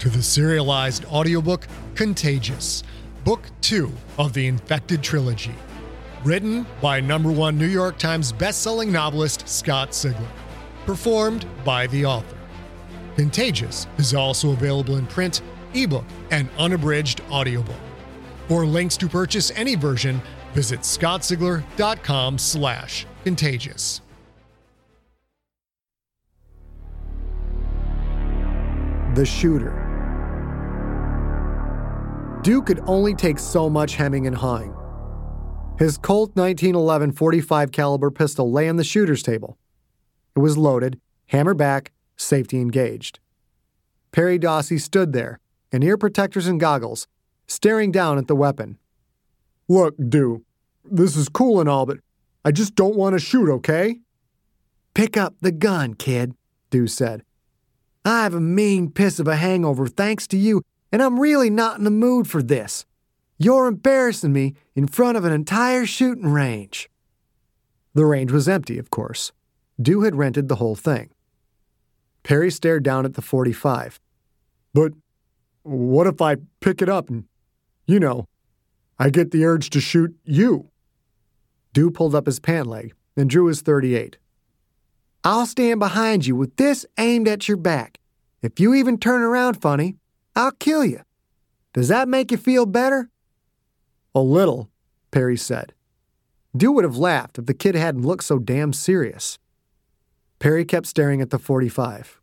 to the serialized audiobook Contagious, Book 2 of the Infected Trilogy. Written by number one New York Times bestselling novelist Scott Sigler. Performed by the author. Contagious is also available in print, ebook, and unabridged audiobook. For links to purchase any version, visit scottsigler.com slash contagious. The shooter. Dew could only take so much hemming and hawing. His Colt 1911 45 caliber pistol lay on the shooter's table. It was loaded, hammer back, safety engaged. Perry Dawsey stood there, in ear protectors and goggles, staring down at the weapon. Look, Dew, this is cool and all, but I just don't want to shoot, okay? Pick up the gun, kid, Dew said. I have a mean piss of a hangover thanks to you, and I'm really not in the mood for this. You're embarrassing me in front of an entire shooting range. The range was empty, of course. Dew had rented the whole thing. Perry stared down at the 45. But what if I pick it up and, you know, I get the urge to shoot you? Dew pulled up his pant leg and drew his 38. I'll stand behind you with this aimed at your back. If you even turn around funny, I'll kill you. Does that make you feel better? A little, Perry said. Dew would have laughed if the kid hadn't looked so damn serious. Perry kept staring at the 45.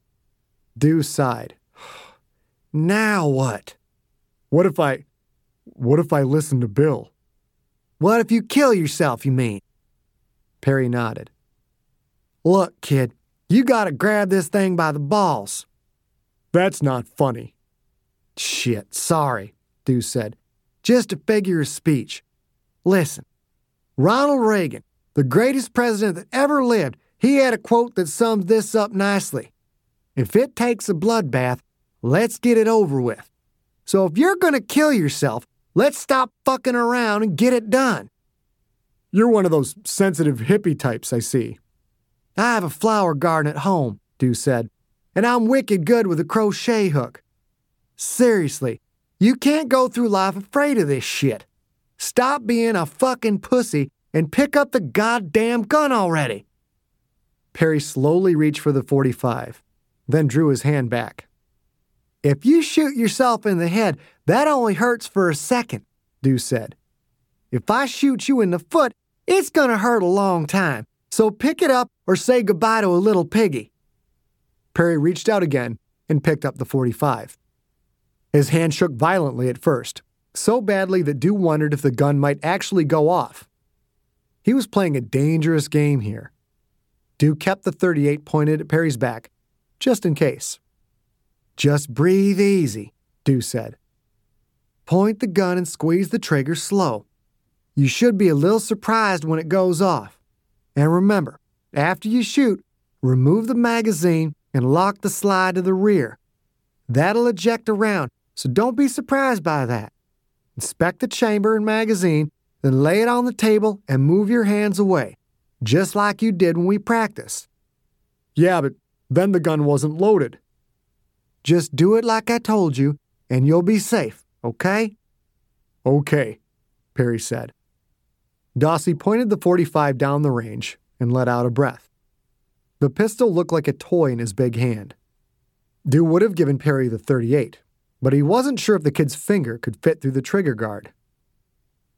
Dew sighed. Now what? What if I. What if I listen to Bill? What if you kill yourself, you mean? Perry nodded. Look, kid, you gotta grab this thing by the balls. That's not funny. Shit, sorry, Dew said. Just a figure of speech. Listen, Ronald Reagan, the greatest president that ever lived, he had a quote that sums this up nicely. If it takes a bloodbath, let's get it over with. So if you're gonna kill yourself, let's stop fucking around and get it done. You're one of those sensitive hippie types, I see. I have a flower garden at home, Dew said, and I'm wicked good with a crochet hook. Seriously, you can't go through life afraid of this shit. Stop being a fucking pussy and pick up the goddamn gun already. Perry slowly reached for the 45, then drew his hand back. If you shoot yourself in the head, that only hurts for a second, Dew said. If I shoot you in the foot, it's gonna hurt a long time, so pick it up or say goodbye to a little piggy. Perry reached out again and picked up the 45. His hand shook violently at first, so badly that Dew wondered if the gun might actually go off. He was playing a dangerous game here. Dew kept the 38 pointed at Perry's back, just in case. Just breathe easy, Dew said. Point the gun and squeeze the trigger slow. You should be a little surprised when it goes off. And remember, after you shoot, remove the magazine and lock the slide to the rear. That'll eject around, so don't be surprised by that. Inspect the chamber and magazine, then lay it on the table and move your hands away, just like you did when we practiced. Yeah, but then the gun wasn't loaded. Just do it like I told you, and you'll be safe, okay? Okay, Perry said. Dawsey pointed the 45 down the range and let out a breath. The pistol looked like a toy in his big hand. Dew would have given Perry the 38, but he wasn't sure if the kid's finger could fit through the trigger guard.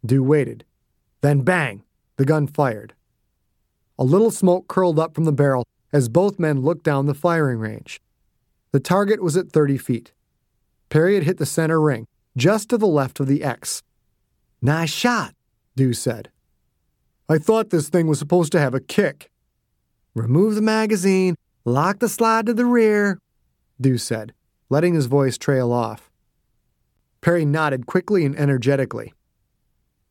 Dew waited. Then bang! The gun fired. A little smoke curled up from the barrel as both men looked down the firing range. The target was at 30 feet. Perry had hit the center ring, just to the left of the X. Nice shot, Dew said. I thought this thing was supposed to have a kick. Remove the magazine, lock the slide to the rear, Dew said, letting his voice trail off. Perry nodded quickly and energetically.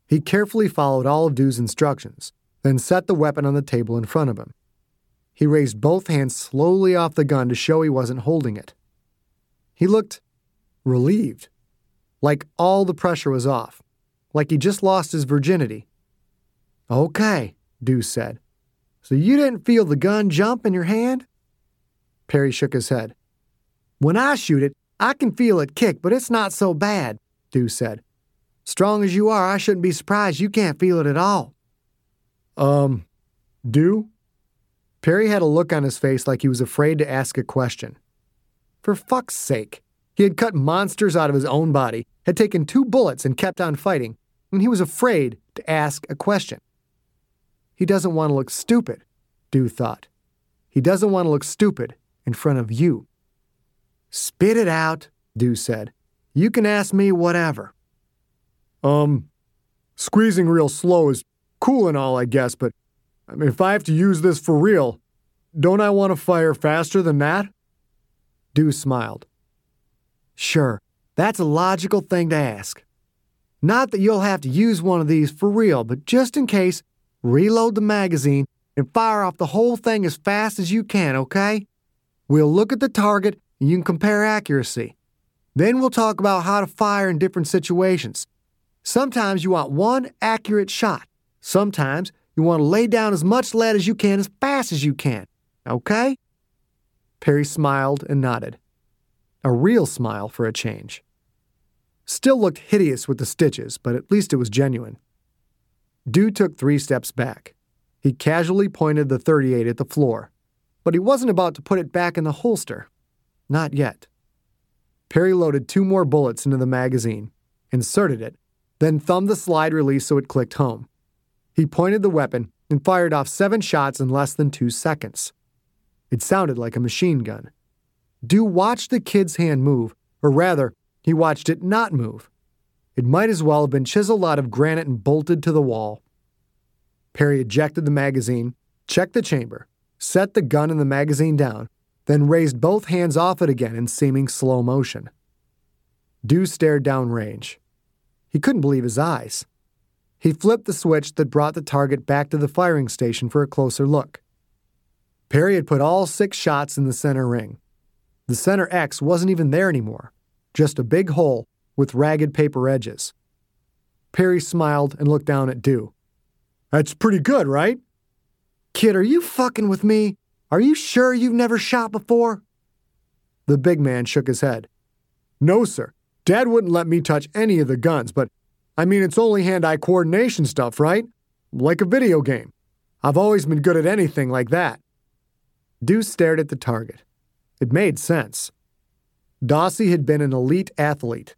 He carefully followed all of Dew's instructions, then set the weapon on the table in front of him. He raised both hands slowly off the gun to show he wasn't holding it. He looked relieved, like all the pressure was off, like he just lost his virginity. Okay, Dew said. So you didn't feel the gun jump in your hand? Perry shook his head. When I shoot it, I can feel it kick, but it's not so bad, Dew said. Strong as you are, I shouldn't be surprised you can't feel it at all. Um, Dew? Perry had a look on his face like he was afraid to ask a question. For fuck's sake. He had cut monsters out of his own body, had taken two bullets and kept on fighting, and he was afraid to ask a question. He doesn't want to look stupid, Dew thought. He doesn't want to look stupid in front of you. Spit it out, Dew said. You can ask me whatever. Um, squeezing real slow is cool and all, I guess, but I mean, if I have to use this for real, don't I want to fire faster than that? Dew smiled. Sure, that's a logical thing to ask. Not that you'll have to use one of these for real, but just in case, reload the magazine and fire off the whole thing as fast as you can, okay? We'll look at the target and you can compare accuracy. Then we'll talk about how to fire in different situations. Sometimes you want one accurate shot. Sometimes you want to lay down as much lead as you can as fast as you can. Okay? Perry smiled and nodded. A real smile for a change. Still looked hideous with the stitches, but at least it was genuine. Dew took three steps back. He casually pointed the 38 at the floor, but he wasn't about to put it back in the holster. Not yet. Perry loaded two more bullets into the magazine, inserted it, then thumbed the slide release so it clicked home. He pointed the weapon and fired off seven shots in less than two seconds. It sounded like a machine gun. Dew watched the kid's hand move, or rather, he watched it not move. It might as well have been chiseled out of granite and bolted to the wall. Perry ejected the magazine, checked the chamber, set the gun and the magazine down, then raised both hands off it again in seeming slow motion. Dew stared downrange. He couldn't believe his eyes. He flipped the switch that brought the target back to the firing station for a closer look. Perry had put all six shots in the center ring. The center X wasn't even there anymore, just a big hole with ragged paper edges. Perry smiled and looked down at Dew. That's pretty good, right? Kid, are you fucking with me? Are you sure you've never shot before? The big man shook his head. No, sir. Dad wouldn't let me touch any of the guns, but I mean, it's only hand eye coordination stuff, right? Like a video game. I've always been good at anything like that. Dew stared at the target. It made sense. Dawsey had been an elite athlete,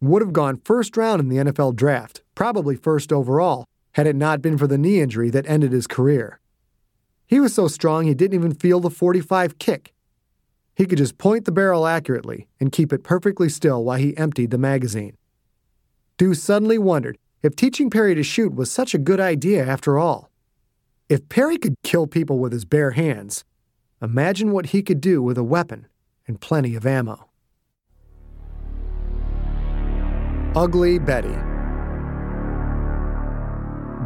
would have gone first round in the NFL draft, probably first overall, had it not been for the knee injury that ended his career. He was so strong he didn't even feel the 45 kick. He could just point the barrel accurately and keep it perfectly still while he emptied the magazine. Dew suddenly wondered if teaching Perry to shoot was such a good idea after all. If Perry could kill people with his bare hands, imagine what he could do with a weapon and plenty of ammo. Ugly Betty.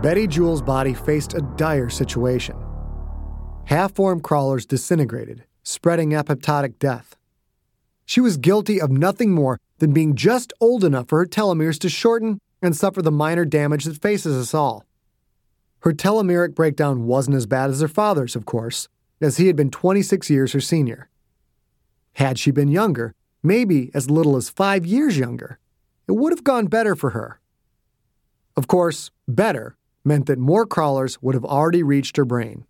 Betty Jewell's body faced a dire situation. Half formed crawlers disintegrated, spreading apoptotic death. She was guilty of nothing more than being just old enough for her telomeres to shorten and suffer the minor damage that faces us all. Her telomeric breakdown wasn't as bad as her father's, of course, as he had been 26 years her senior. Had she been younger, maybe as little as five years younger, it would have gone better for her. Of course, better meant that more crawlers would have already reached her brain.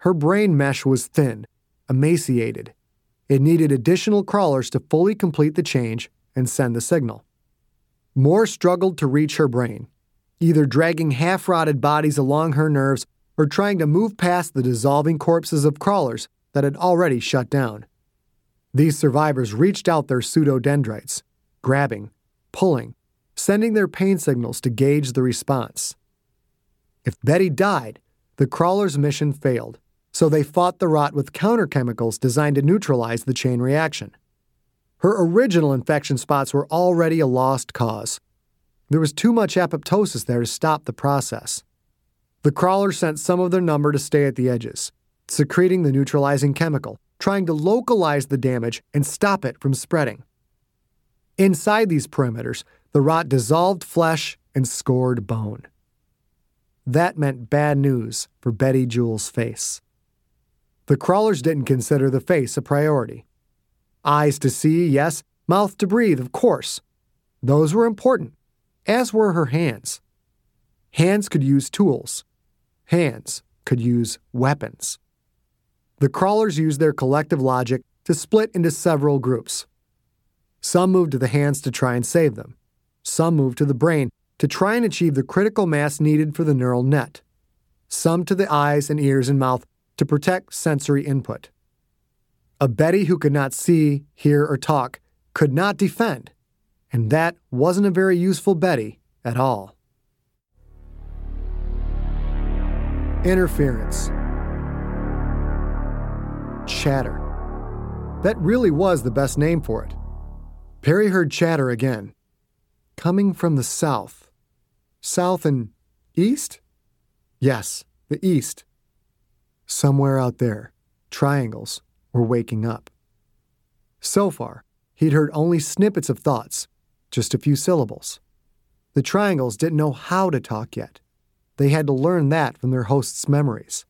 Her brain mesh was thin, emaciated. It needed additional crawlers to fully complete the change and send the signal. More struggled to reach her brain, either dragging half rotted bodies along her nerves or trying to move past the dissolving corpses of crawlers that had already shut down. These survivors reached out their pseudodendrites, grabbing, pulling, sending their pain signals to gauge the response. If Betty died, the crawler's mission failed, so they fought the rot with counterchemicals designed to neutralize the chain reaction. Her original infection spots were already a lost cause. There was too much apoptosis there to stop the process. The crawler sent some of their number to stay at the edges, secreting the neutralizing chemical, trying to localize the damage and stop it from spreading. Inside these perimeters, the rot dissolved flesh and scored bone. That meant bad news for Betty Jewell's face. The crawlers didn't consider the face a priority. Eyes to see, yes. Mouth to breathe, of course. Those were important, as were her hands. Hands could use tools. Hands could use weapons. The crawlers used their collective logic to split into several groups. Some moved to the hands to try and save them. Some moved to the brain to try and achieve the critical mass needed for the neural net. Some to the eyes and ears and mouth to protect sensory input. A Betty who could not see, hear, or talk could not defend, and that wasn't a very useful Betty at all. Interference. Chatter. That really was the best name for it. Perry heard chatter again. Coming from the south. South and east? Yes, the east. Somewhere out there, triangles were waking up. So far, he'd heard only snippets of thoughts, just a few syllables. The triangles didn't know how to talk yet. They had to learn that from their host's memories.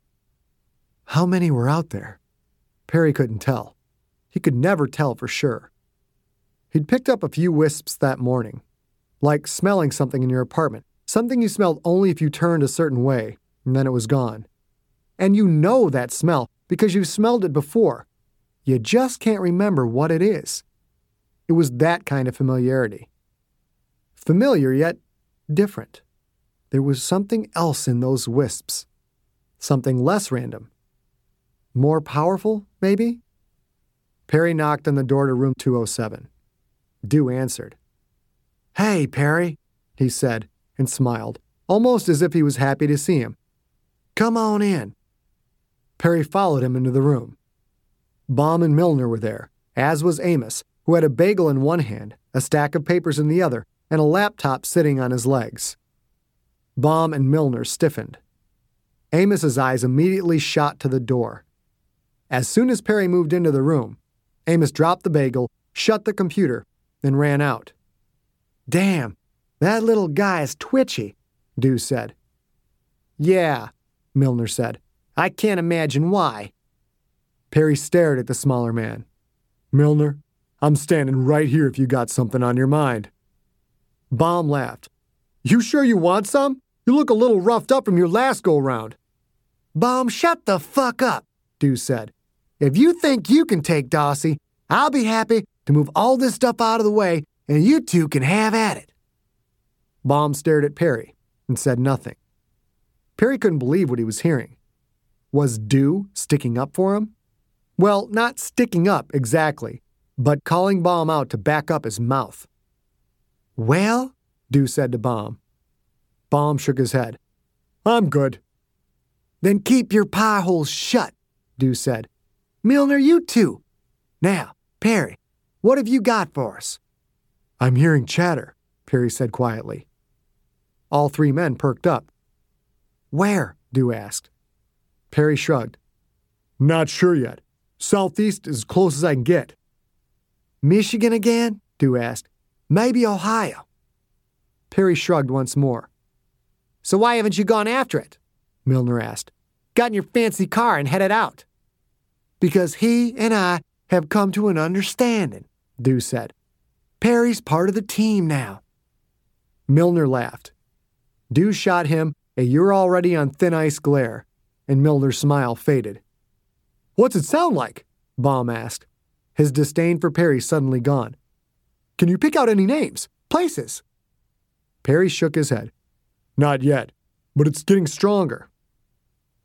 How many were out there? Perry couldn't tell. He could never tell for sure. He'd picked up a few wisps that morning, like smelling something in your apartment, something you smelled only if you turned a certain way, and then it was gone. And you know that smell because you've smelled it before, you just can't remember what it is. It was that kind of familiarity. Familiar, yet different. There was something else in those wisps. Something less random. More powerful, maybe? Perry knocked on the door to room 207. Dew answered. Hey, Perry, he said, and smiled, almost as if he was happy to see him. Come on in. Perry followed him into the room. Baum and Milner were there, as was Amos, who had a bagel in one hand, a stack of papers in the other, and a laptop sitting on his legs. Baum and Milner stiffened. Amos's eyes immediately shot to the door. As soon as Perry moved into the room, Amos dropped the bagel, shut the computer, and ran out. Damn, that little guy is twitchy, Dew said. Yeah, Milner said. I can't imagine why. Perry stared at the smaller man. Milner, I'm standing right here if you got something on your mind. Baum laughed. You sure you want some? You look a little roughed up from your last go round. Baum, shut the fuck up, Dew said. If you think you can take Dawsey, I'll be happy to move all this stuff out of the way and you two can have at it. Baum stared at Perry and said nothing. Perry couldn't believe what he was hearing. Was Dew sticking up for him? Well, not sticking up exactly, but calling Baum out to back up his mouth. Well, Dew said to Baum. Baum shook his head. I'm good. Then keep your pie holes shut, Dew said. Milner, you too. Now, Perry, what have you got for us? I'm hearing chatter, Perry said quietly. All three men perked up. Where? Dew asked. Perry shrugged. Not sure yet. Southeast is as close as I can get. Michigan again? Dew asked. Maybe Ohio. Perry shrugged once more. So why haven't you gone after it? Milner asked. Got in your fancy car and headed out. Because he and I have come to an understanding, Dew said. Perry's part of the team now. Milner laughed. Dew shot him a you're already on thin ice glare, and Milner's smile faded. What's it sound like? Baum asked, his disdain for Perry suddenly gone. Can you pick out any names? Places? Perry shook his head. Not yet, but it's getting stronger.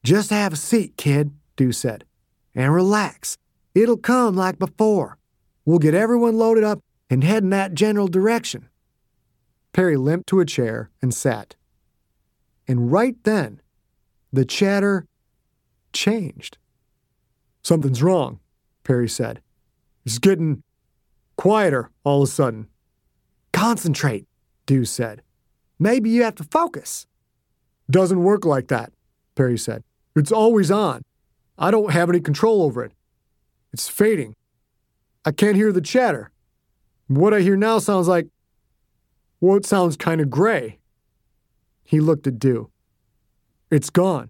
Just have a seat, kid, Dew said, and relax. It'll come like before. We'll get everyone loaded up and head in that general direction. Perry limped to a chair and sat. And right then, the chatter changed. Something's wrong, Perry said. It's getting quieter all of a sudden. Concentrate, Dew said. Maybe you have to focus. Doesn't work like that, Perry said. It's always on. I don't have any control over it. It's fading. I can't hear the chatter. What I hear now sounds like. Well, it sounds kind of gray. He looked at Dew. It's gone.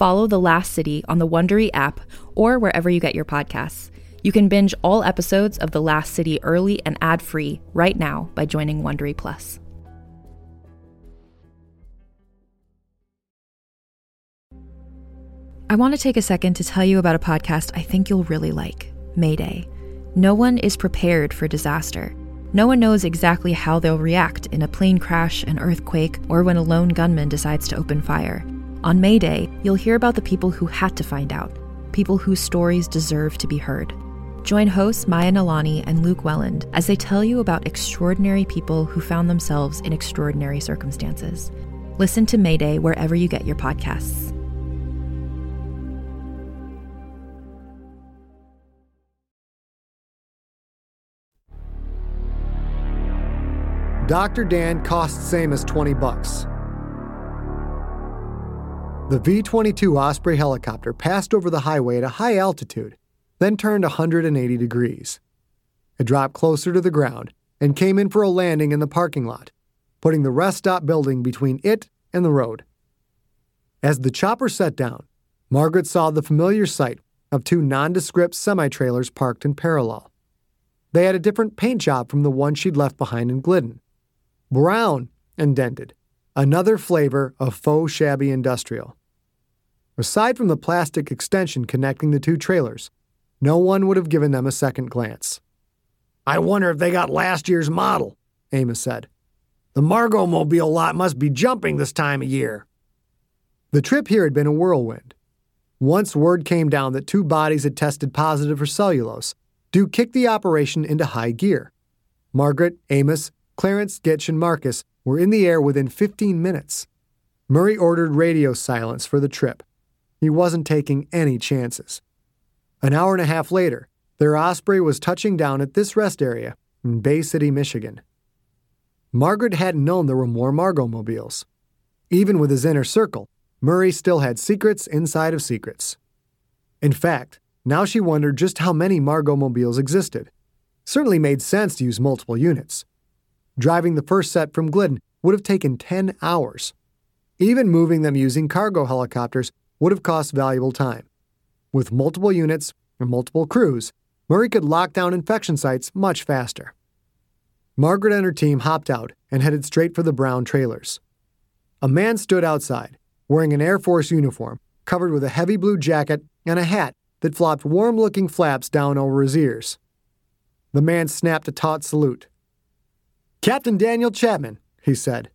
Follow The Last City on the Wondery app or wherever you get your podcasts. You can binge all episodes of The Last City early and ad-free right now by joining Wondery Plus. I want to take a second to tell you about a podcast I think you'll really like Mayday. No one is prepared for disaster. No one knows exactly how they'll react in a plane crash, an earthquake, or when a lone gunman decides to open fire. On Mayday, you'll hear about the people who had to find out, people whose stories deserve to be heard. Join hosts Maya Nalani and Luke Welland as they tell you about extraordinary people who found themselves in extraordinary circumstances. Listen to Mayday wherever you get your podcasts. Dr. Dan costs same as 20 bucks. The V 22 Osprey helicopter passed over the highway at a high altitude, then turned 180 degrees. It dropped closer to the ground and came in for a landing in the parking lot, putting the rest stop building between it and the road. As the chopper set down, Margaret saw the familiar sight of two nondescript semi trailers parked in parallel. They had a different paint job from the one she'd left behind in Glidden brown and dented, another flavor of faux shabby industrial. Aside from the plastic extension connecting the two trailers, no one would have given them a second glance. I wonder if they got last year's model, Amos said. The Margot Mobile lot must be jumping this time of year. The trip here had been a whirlwind. Once word came down that two bodies had tested positive for cellulose, Dew kicked the operation into high gear. Margaret, Amos, Clarence, Gitch, and Marcus were in the air within 15 minutes. Murray ordered radio silence for the trip. He wasn't taking any chances. An hour and a half later, their Osprey was touching down at this rest area in Bay City, Michigan. Margaret hadn't known there were more Margot mobiles. Even with his inner circle, Murray still had secrets inside of secrets. In fact, now she wondered just how many Margot mobiles existed. Certainly made sense to use multiple units. Driving the first set from Glidden would have taken 10 hours. Even moving them using cargo helicopters would have cost valuable time. With multiple units and multiple crews, Murray could lock down infection sites much faster. Margaret and her team hopped out and headed straight for the brown trailers. A man stood outside, wearing an Air Force uniform, covered with a heavy blue jacket and a hat that flopped warm looking flaps down over his ears. The man snapped a taut salute. Captain Daniel Chapman, he said.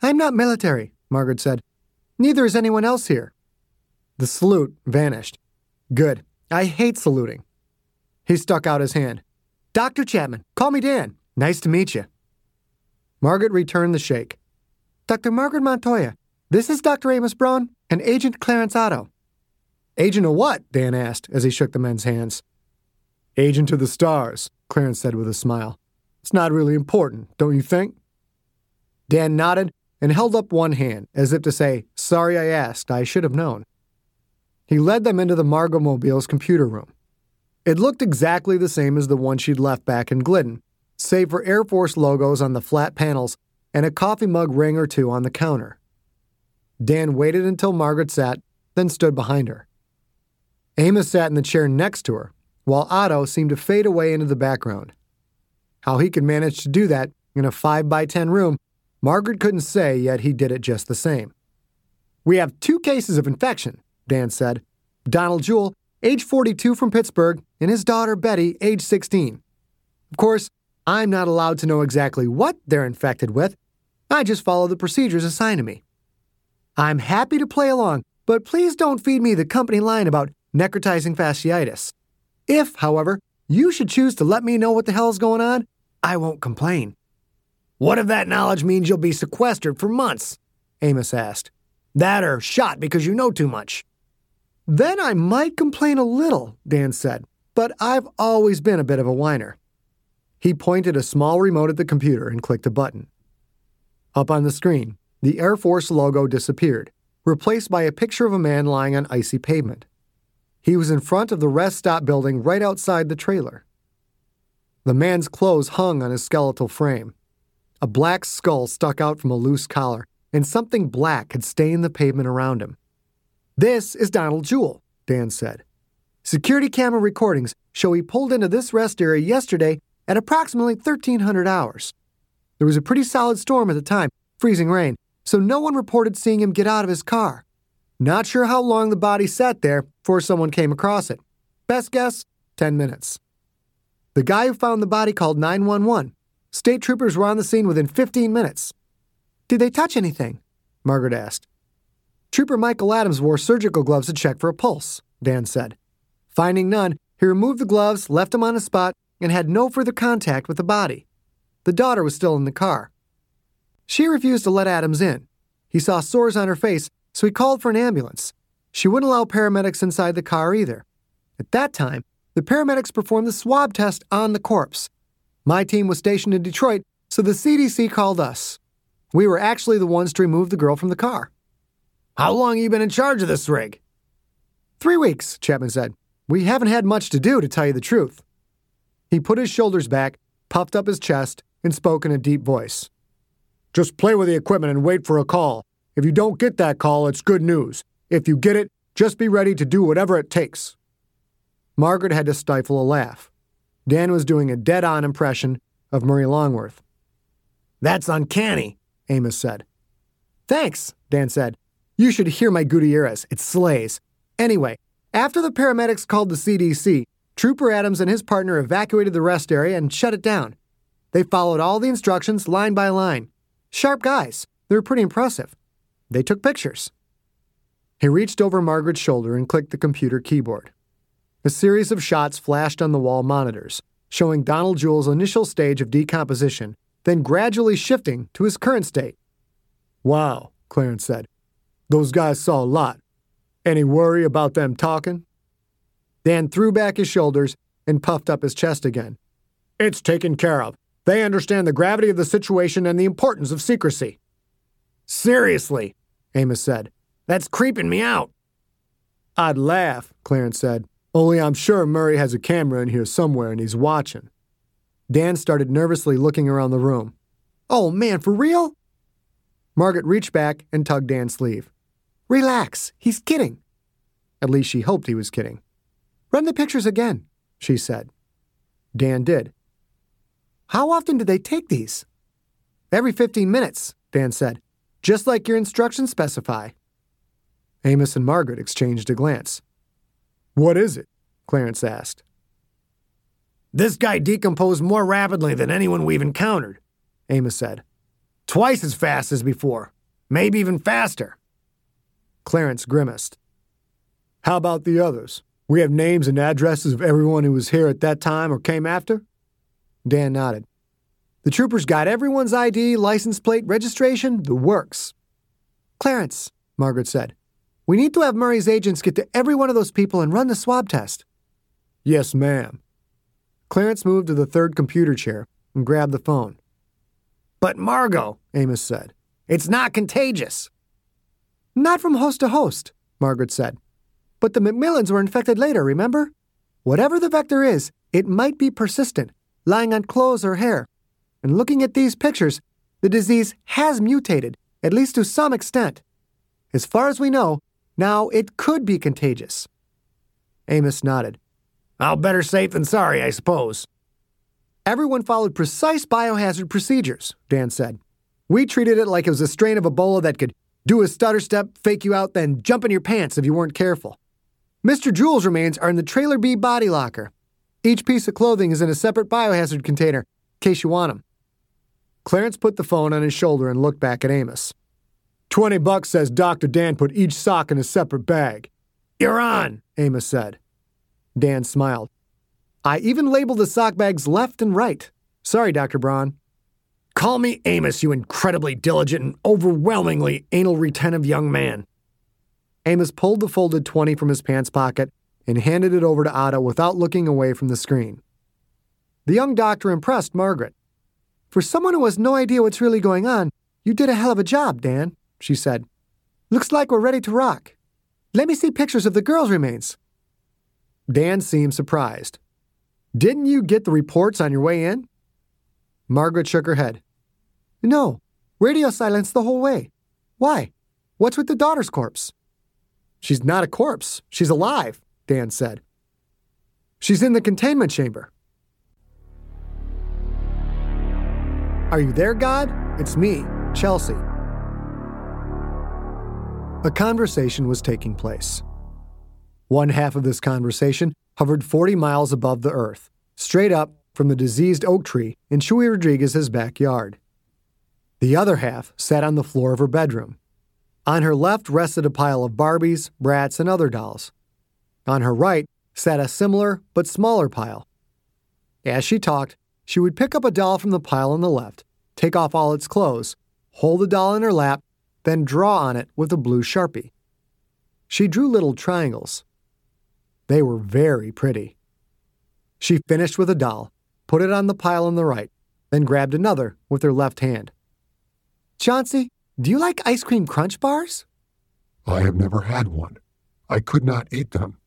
I'm not military, Margaret said. Neither is anyone else here. The salute vanished. Good. I hate saluting. He stuck out his hand. Dr. Chapman, call me Dan. Nice to meet you. Margaret returned the shake. Dr. Margaret Montoya, This is Dr. Amos Braun and Agent Clarence Otto. Agent of what? Dan asked as he shook the men's hands. Agent of the stars, Clarence said with a smile. It's not really important, don't you think? Dan nodded and held up one hand as if to say, Sorry I asked, I should have known. He led them into the Margot Mobile's computer room. It looked exactly the same as the one she'd left back in Glidden, save for Air Force logos on the flat panels and a coffee mug ring or two on the counter. Dan waited until Margaret sat, then stood behind her. Amos sat in the chair next to her, while Otto seemed to fade away into the background. How he could manage to do that in a 5 by 10 room, Margaret couldn't say, yet he did it just the same. We have two cases of infection, Dan said. Donald Jewell, age 42 from Pittsburgh, and his daughter Betty, age 16. Of course, I'm not allowed to know exactly what they're infected with. I just follow the procedures assigned to me. I'm happy to play along, but please don't feed me the company line about necrotizing fasciitis. If, however, you should choose to let me know what the hell's going on, I won't complain. What if that knowledge means you'll be sequestered for months? Amos asked. That or shot because you know too much. Then I might complain a little, Dan said, but I've always been a bit of a whiner. He pointed a small remote at the computer and clicked a button. Up on the screen, the Air Force logo disappeared, replaced by a picture of a man lying on icy pavement. He was in front of the rest stop building right outside the trailer. The man's clothes hung on his skeletal frame. A black skull stuck out from a loose collar, and something black had stained the pavement around him. This is Donald Jewell, Dan said. Security camera recordings show he pulled into this rest area yesterday at approximately 1300 hours. There was a pretty solid storm at the time, freezing rain, so no one reported seeing him get out of his car. Not sure how long the body sat there before someone came across it. Best guess 10 minutes. The guy who found the body called 911. State troopers were on the scene within 15 minutes. Did they touch anything? Margaret asked. Trooper Michael Adams wore surgical gloves to check for a pulse, Dan said. Finding none, he removed the gloves, left them on the spot, and had no further contact with the body. The daughter was still in the car. She refused to let Adams in. He saw sores on her face, so he called for an ambulance. She wouldn't allow paramedics inside the car either. At that time, the paramedics performed the swab test on the corpse. My team was stationed in Detroit, so the CDC called us. We were actually the ones to remove the girl from the car. How long you been in charge of this rig? Three weeks, Chapman said. We haven't had much to do, to tell you the truth. He put his shoulders back, puffed up his chest, and spoke in a deep voice. Just play with the equipment and wait for a call. If you don't get that call, it's good news. If you get it, just be ready to do whatever it takes. Margaret had to stifle a laugh. Dan was doing a dead on impression of Murray Longworth. That's uncanny, Amos said. Thanks, Dan said. You should hear my Gutierrez. It slays. Anyway, after the paramedics called the CDC, Trooper Adams and his partner evacuated the rest area and shut it down. They followed all the instructions line by line. Sharp guys. They were pretty impressive. They took pictures. He reached over Margaret's shoulder and clicked the computer keyboard. A series of shots flashed on the wall monitors, showing Donald Jewell's initial stage of decomposition, then gradually shifting to his current state. Wow, Clarence said. Those guys saw a lot. Any worry about them talking? Dan threw back his shoulders and puffed up his chest again. It's taken care of. They understand the gravity of the situation and the importance of secrecy. Seriously, Amos said. That's creeping me out. I'd laugh, Clarence said. Only I'm sure Murray has a camera in here somewhere and he's watching. Dan started nervously looking around the room. Oh, man, for real? Margaret reached back and tugged Dan's sleeve. Relax, he's kidding. At least she hoped he was kidding. Run the pictures again, she said. Dan did. How often do they take these? Every 15 minutes, Dan said, just like your instructions specify. Amos and Margaret exchanged a glance. What is it? Clarence asked. This guy decomposed more rapidly than anyone we've encountered, Amos said. Twice as fast as before, maybe even faster. Clarence grimaced. How about the others? We have names and addresses of everyone who was here at that time or came after? Dan nodded. The troopers got everyone's ID, license plate, registration, the works. Clarence, Margaret said, we need to have Murray's agents get to every one of those people and run the swab test. Yes, ma'am. Clarence moved to the third computer chair and grabbed the phone. But Margot, Amos said, it's not contagious. Not from host to host, Margaret said. But the McMillans were infected later, remember? Whatever the vector is, it might be persistent, lying on clothes or hair. And looking at these pictures, the disease has mutated, at least to some extent. As far as we know, now it could be contagious. Amos nodded. I'll better safe than sorry, I suppose. Everyone followed precise biohazard procedures, Dan said. We treated it like it was a strain of Ebola that could do a stutter step, fake you out, then jump in your pants if you weren't careful. Mr. Jewell's remains are in the Trailer B body locker. Each piece of clothing is in a separate biohazard container, in case you want them. Clarence put the phone on his shoulder and looked back at Amos. Twenty bucks says Dr. Dan put each sock in a separate bag. You're on, Amos said. Dan smiled. I even labeled the sock bags left and right. Sorry, Dr. Braun. Call me Amos, you incredibly diligent and overwhelmingly anal retentive young man. Amos pulled the folded 20 from his pants pocket and handed it over to Otto without looking away from the screen. The young doctor impressed Margaret. For someone who has no idea what's really going on, you did a hell of a job, Dan, she said. Looks like we're ready to rock. Let me see pictures of the girls' remains. Dan seemed surprised. Didn't you get the reports on your way in? Margaret shook her head. No, radio silence the whole way. Why? What's with the daughter's corpse? She's not a corpse. She's alive, Dan said. She's in the containment chamber. Are you there, God? It's me, Chelsea. A conversation was taking place. One half of this conversation hovered 40 miles above the earth, straight up from the diseased oak tree in Chuy Rodriguez's backyard. The other half sat on the floor of her bedroom, on her left rested a pile of Barbies, Bratz, and other dolls. On her right sat a similar but smaller pile. As she talked, she would pick up a doll from the pile on the left, take off all its clothes, hold the doll in her lap, then draw on it with a blue sharpie. She drew little triangles. They were very pretty. She finished with a doll, put it on the pile on the right, then grabbed another with her left hand. Chauncey, do you like ice cream crunch bars? I have never had one. I could not eat them.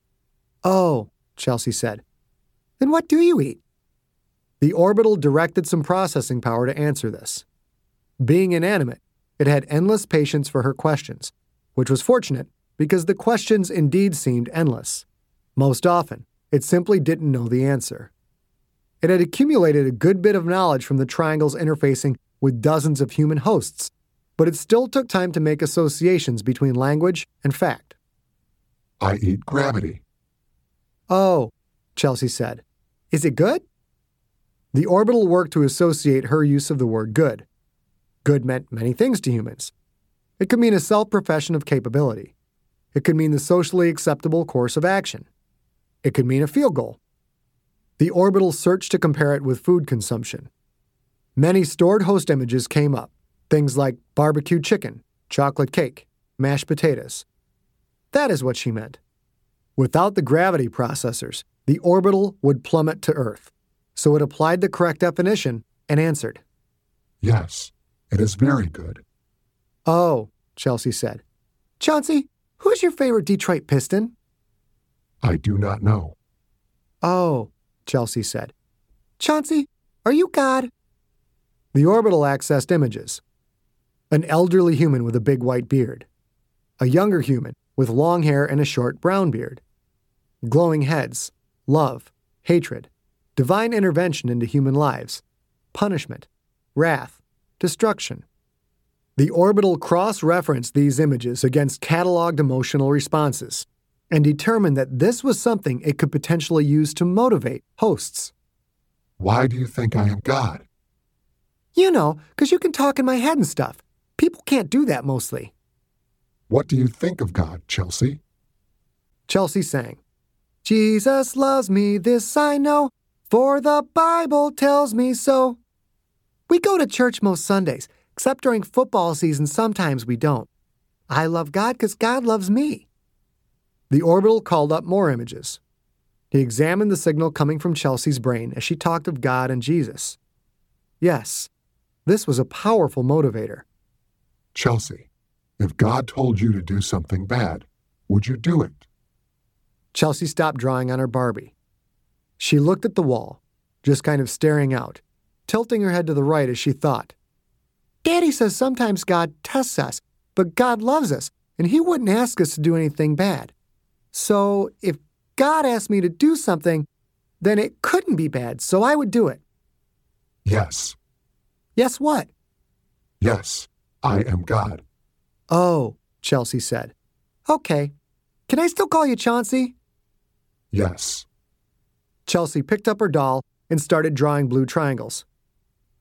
Oh, Chelsea said. Then what do you eat? The orbital directed some processing power to answer this. Being inanimate, it had endless patience for her questions, which was fortunate because the questions indeed seemed endless. Most often, it simply didn't know the answer. It had accumulated a good bit of knowledge from the triangle's interfacing with dozens of human hosts but it still took time to make associations between language and fact. I eat gravity. Oh, Chelsea said. Is it good? The orbital worked to associate her use of the word good. Good meant many things to humans. It could mean a self profession of capability. It could mean the socially acceptable course of action. It could mean a field goal. The orbital searched to compare it with food consumption. Many stored host images came up. Things like barbecue chicken, chocolate cake, mashed potatoes. That is what she meant. Without the gravity processors, the orbital would plummet to Earth. So it applied the correct definition and answered. Yes, it is very good. Oh, Chelsea said. Chauncey, who's your favorite Detroit Piston? I do not know. Oh, Chelsea said. Chauncey, are you God? The orbital accessed images, an elderly human with a big white beard, a younger human with long hair and a short brown beard, glowing heads, love, hatred, divine intervention into human lives, punishment, wrath, destruction. The orbital cross referenced these images against cataloged emotional responses and determined that this was something it could potentially use to motivate hosts. Why do you think I am God? You know, because you can talk in my head and stuff. People can't do that mostly. What do you think of God, Chelsea? Chelsea sang, Jesus loves me, this I know, for the Bible tells me so. We go to church most Sundays, except during football season, sometimes we don't. I love God because God loves me. The orbital called up more images. He examined the signal coming from Chelsea's brain as she talked of God and Jesus. Yes, this was a powerful motivator. Chelsea, if God told you to do something bad, would you do it? Chelsea stopped drawing on her Barbie. She looked at the wall, just kind of staring out, tilting her head to the right as she thought. Daddy says sometimes God tests us, but God loves us, and He wouldn't ask us to do anything bad. So if God asked me to do something, then it couldn't be bad, so I would do it. Yes, Yes, what? yes, I am God. Oh, Chelsea said. Okay. Can I still call you Chauncey? Yes, Chelsea picked up her doll and started drawing blue triangles.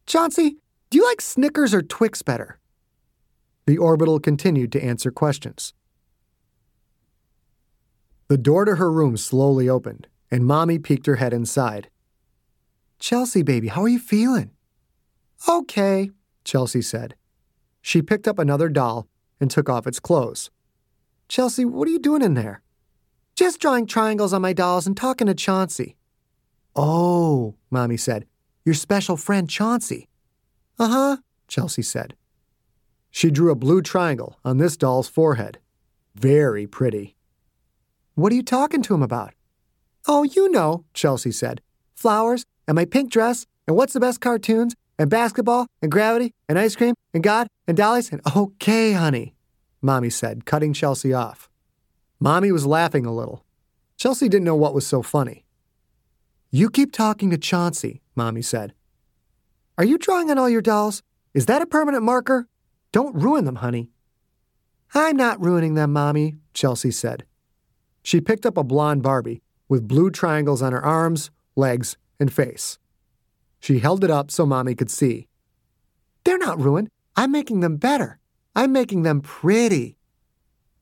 Chauncey, do you like Snickers or Twix better? The orbital continued to answer questions. The door to her room slowly opened, and Mommy peeked her head inside. Chelsea, baby, how are you feeling? Okay, Chelsea said. She picked up another doll and took off its clothes. Chelsea, what are you doing in there? Just drawing triangles on my dolls and talking to Chauncey. Oh, Mommy said. Your special friend Chauncey. Uh huh, Chelsea said. She drew a blue triangle on this doll's forehead. Very pretty. What are you talking to him about? Oh, you know, Chelsea said. Flowers, and my pink dress, and what's the best cartoons, and basketball, and gravity, and ice cream, and God, and dollies, and okay, honey, Mommy said, cutting Chelsea off. Mommy was laughing a little. Chelsea didn't know what was so funny. You keep talking to Chauncey, Mommy said. Are you drawing on all your dolls? Is that a permanent marker? Don't ruin them, honey. I'm not ruining them, Mommy, Chelsea said. She picked up a blonde Barbie with blue triangles on her arms, legs, and face. She held it up so Mommy could see. They're not ruined. I'm making them better. I'm making them pretty.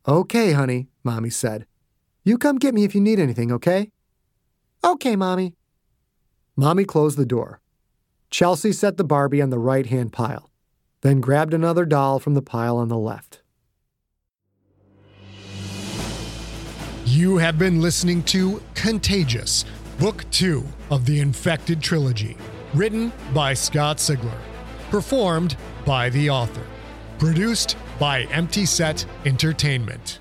Okay, honey, Mommy said. You come get me if you need anything, okay? Okay, Mommy. Mommy closed the door. Chelsea set the Barbie on the right hand pile, then grabbed another doll from the pile on the left. You have been listening to Contagious, Book 2 of the Infected Trilogy, written by Scott Sigler, performed by the author, produced by Empty Set Entertainment.